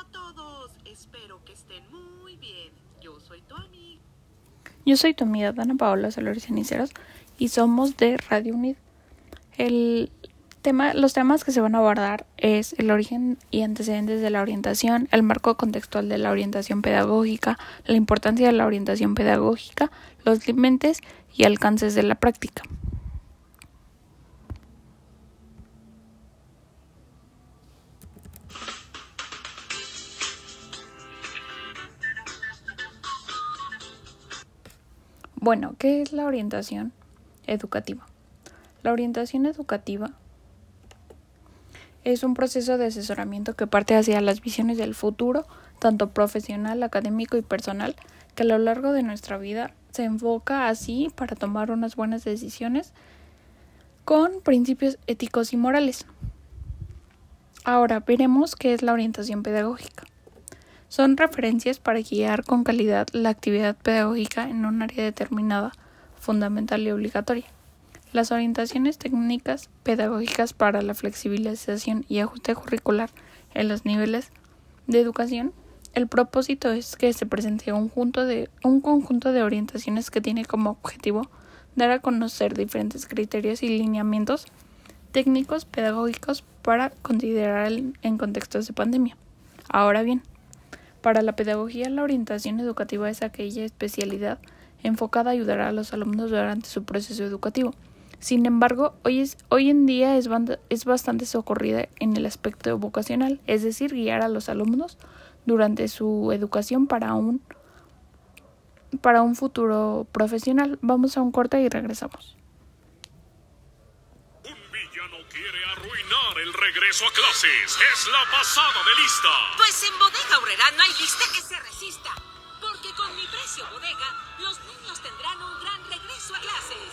a todos. Espero que estén muy bien. Yo soy tu amiga. Yo soy tu amiga Dana Paola Solores Ceniceros y somos de Radio Unid. El tema, los temas que se van a abordar es el origen y antecedentes de la orientación, el marco contextual de la orientación pedagógica, la importancia de la orientación pedagógica, los límites y alcances de la práctica. Bueno, ¿qué es la orientación educativa? La orientación educativa es un proceso de asesoramiento que parte hacia las visiones del futuro, tanto profesional, académico y personal, que a lo largo de nuestra vida se enfoca así para tomar unas buenas decisiones con principios éticos y morales. Ahora veremos qué es la orientación pedagógica. Son referencias para guiar con calidad la actividad pedagógica en un área determinada, fundamental y obligatoria. Las orientaciones técnicas pedagógicas para la flexibilización y ajuste curricular en los niveles de educación. El propósito es que se presente un, conjunto de, un conjunto de orientaciones que tiene como objetivo dar a conocer diferentes criterios y lineamientos técnicos pedagógicos para considerar en contextos de pandemia. Ahora bien, para la pedagogía, la orientación educativa es aquella especialidad enfocada a ayudar a los alumnos durante su proceso educativo. Sin embargo, hoy, es, hoy en día es, es bastante socorrida en el aspecto vocacional, es decir, guiar a los alumnos durante su educación para un, para un futuro profesional. Vamos a un corte y regresamos. Regreso a clases. Es la pasada de lista. Pues en Bodega Aurrera no hay lista que se resista. Porque con mi precio bodega, los niños tendrán un gran regreso a clases.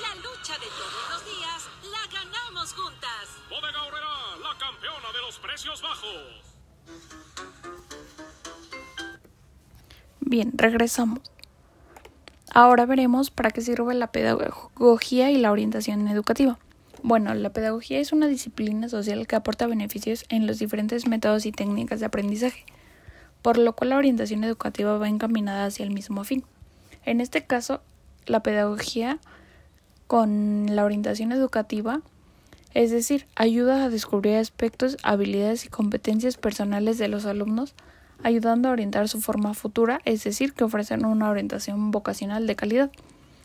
La lucha de todos los días la ganamos juntas. Bodega Aurrera, la campeona de los precios bajos. Bien, regresamos. Ahora veremos para qué sirve la pedagogía y la orientación educativa. Bueno, la pedagogía es una disciplina social que aporta beneficios en los diferentes métodos y técnicas de aprendizaje, por lo cual la orientación educativa va encaminada hacia el mismo fin. En este caso, la pedagogía con la orientación educativa, es decir, ayuda a descubrir aspectos, habilidades y competencias personales de los alumnos, ayudando a orientar su forma futura, es decir, que ofrecen una orientación vocacional de calidad.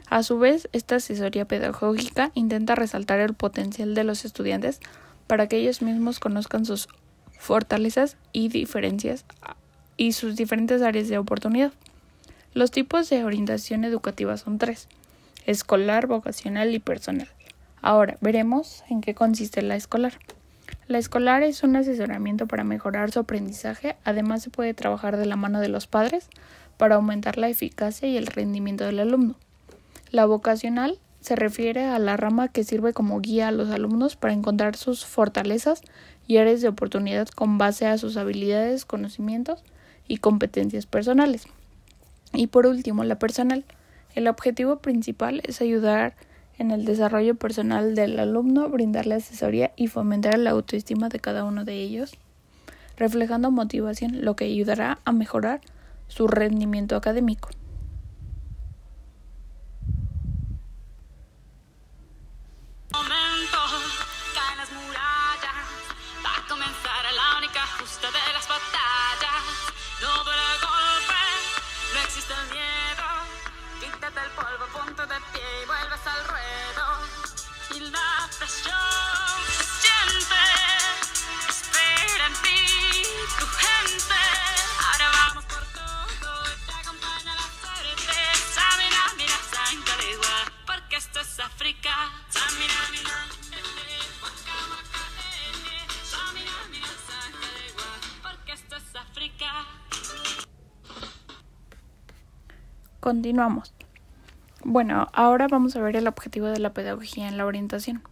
A su vez, esta asesoría pedagógica intenta resaltar el potencial de los estudiantes para que ellos mismos conozcan sus fortalezas y diferencias y sus diferentes áreas de oportunidad. Los tipos de orientación educativa son tres, escolar, vocacional y personal. Ahora veremos en qué consiste la escolar. La escolar es un asesoramiento para mejorar su aprendizaje, además se puede trabajar de la mano de los padres para aumentar la eficacia y el rendimiento del alumno. La vocacional se refiere a la rama que sirve como guía a los alumnos para encontrar sus fortalezas y áreas de oportunidad con base a sus habilidades, conocimientos y competencias personales. Y por último, la personal. El objetivo principal es ayudar en el desarrollo personal del alumno, brindarle asesoría y fomentar la autoestima de cada uno de ellos, reflejando motivación, lo que ayudará a mejorar su rendimiento académico. Continuamos. Bueno, ahora vamos a ver el objetivo de la pedagogía en la orientación.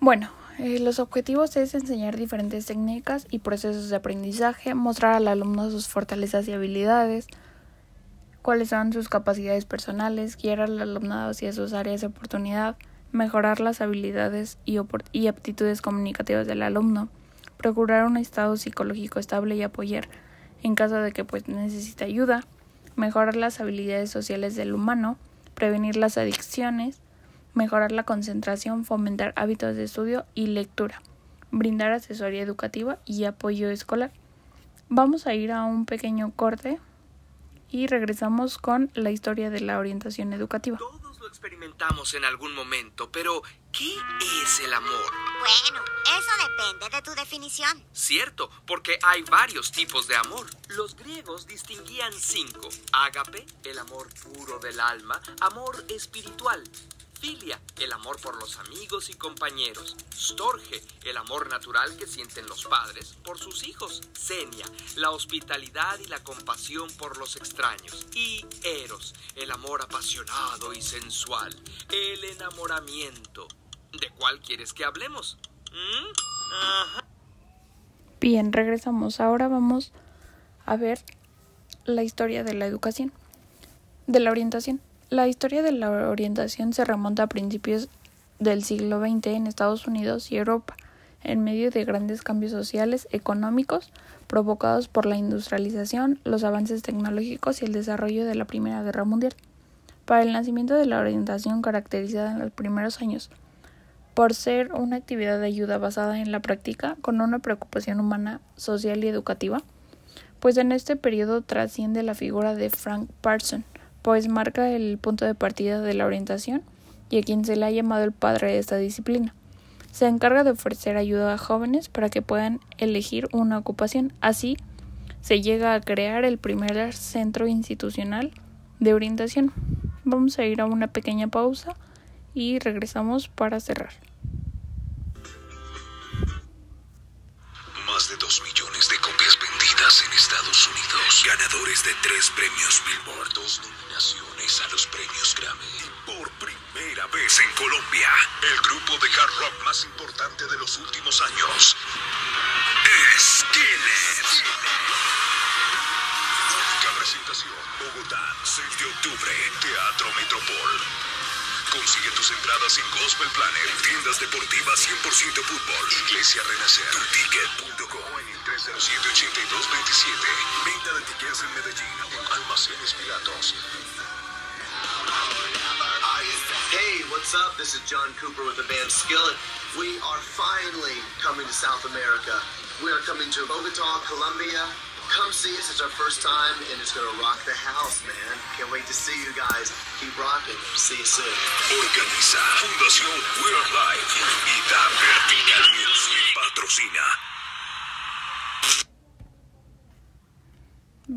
Bueno, eh, los objetivos es enseñar diferentes técnicas y procesos de aprendizaje, mostrar al alumno sus fortalezas y habilidades, cuáles son sus capacidades personales, guiar al alumnado hacia sus áreas de oportunidad, mejorar las habilidades y, y aptitudes comunicativas del alumno, procurar un estado psicológico estable y apoyar en caso de que pues necesite ayuda, mejorar las habilidades sociales del humano, prevenir las adicciones, mejorar la concentración, fomentar hábitos de estudio y lectura, brindar asesoría educativa y apoyo escolar. Vamos a ir a un pequeño corte y regresamos con la historia de la orientación educativa. Lo experimentamos en algún momento, pero ¿qué es el amor? Bueno, eso depende de tu definición. Cierto, porque hay varios tipos de amor. Los griegos distinguían cinco. Ágape, el amor puro del alma, amor espiritual, Filia, el amor por los amigos y compañeros. Storge, el amor natural que sienten los padres por sus hijos. Senia, la hospitalidad y la compasión por los extraños. Y Eros, el amor apasionado y sensual. El enamoramiento. ¿De cuál quieres que hablemos? ¿Mm? Bien, regresamos. Ahora vamos a ver la historia de la educación, de la orientación. La historia de la orientación se remonta a principios del siglo XX en Estados Unidos y Europa, en medio de grandes cambios sociales, económicos, provocados por la industrialización, los avances tecnológicos y el desarrollo de la Primera Guerra Mundial. Para el nacimiento de la orientación caracterizada en los primeros años, por ser una actividad de ayuda basada en la práctica, con una preocupación humana, social y educativa, pues en este periodo trasciende la figura de Frank Parson, pues marca el punto de partida de la orientación y a quien se le ha llamado el padre de esta disciplina. Se encarga de ofrecer ayuda a jóvenes para que puedan elegir una ocupación. Así, se llega a crear el primer centro institucional de orientación. Vamos a ir a una pequeña pausa y regresamos para cerrar. Más de dos millones en Estados Unidos. Ganadores de tres premios Billboard, dos nominaciones a los premios Grammy. Y por primera vez en Colombia, el grupo de hard rock más importante de los últimos años es. Única presentación, Bogotá, 6 de octubre, Teatro Metropol. Consigue tus entradas en Gospel Planner, tiendas deportivas 100% fútbol, Iglesia Renacer, tuticket.com 307-8227. Venta de tickets en Medellín, Almacenes Piratos. Hey, what's up? This is John Cooper with the band Skillet. We are finally coming to South America. We are coming to Bogota, Colombia. Come see us. It's our first time, and it's going to rock the house, man. Can't wait to see you guys. Keep rocking. See you soon. Organiza Fundación We Are Live y Vertical Music. Patrocina.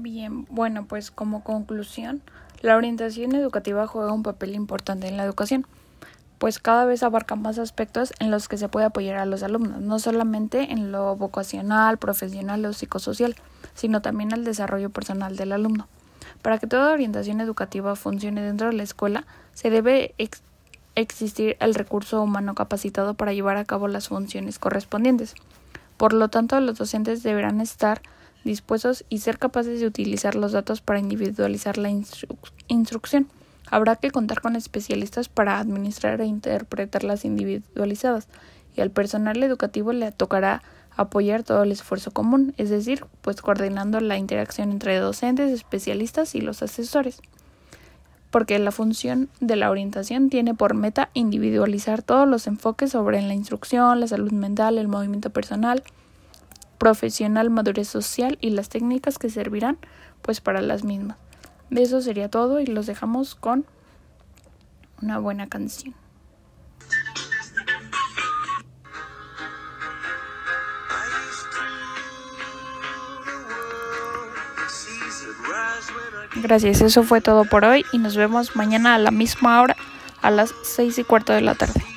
Bien, bueno, pues como conclusión, la orientación educativa juega un papel importante en la educación, pues cada vez abarca más aspectos en los que se puede apoyar a los alumnos, no solamente en lo vocacional, profesional o psicosocial, sino también al desarrollo personal del alumno. Para que toda orientación educativa funcione dentro de la escuela, se debe ex existir el recurso humano capacitado para llevar a cabo las funciones correspondientes. Por lo tanto, los docentes deberán estar dispuestos y ser capaces de utilizar los datos para individualizar la instru instrucción. Habrá que contar con especialistas para administrar e interpretar las individualizadas y al personal educativo le tocará apoyar todo el esfuerzo común, es decir, pues coordinando la interacción entre docentes, especialistas y los asesores. Porque la función de la orientación tiene por meta individualizar todos los enfoques sobre la instrucción, la salud mental, el movimiento personal, profesional, madurez social y las técnicas que servirán pues para las mismas. De eso sería todo y los dejamos con una buena canción. Gracias, eso fue todo por hoy y nos vemos mañana a la misma hora a las seis y cuarto de la tarde.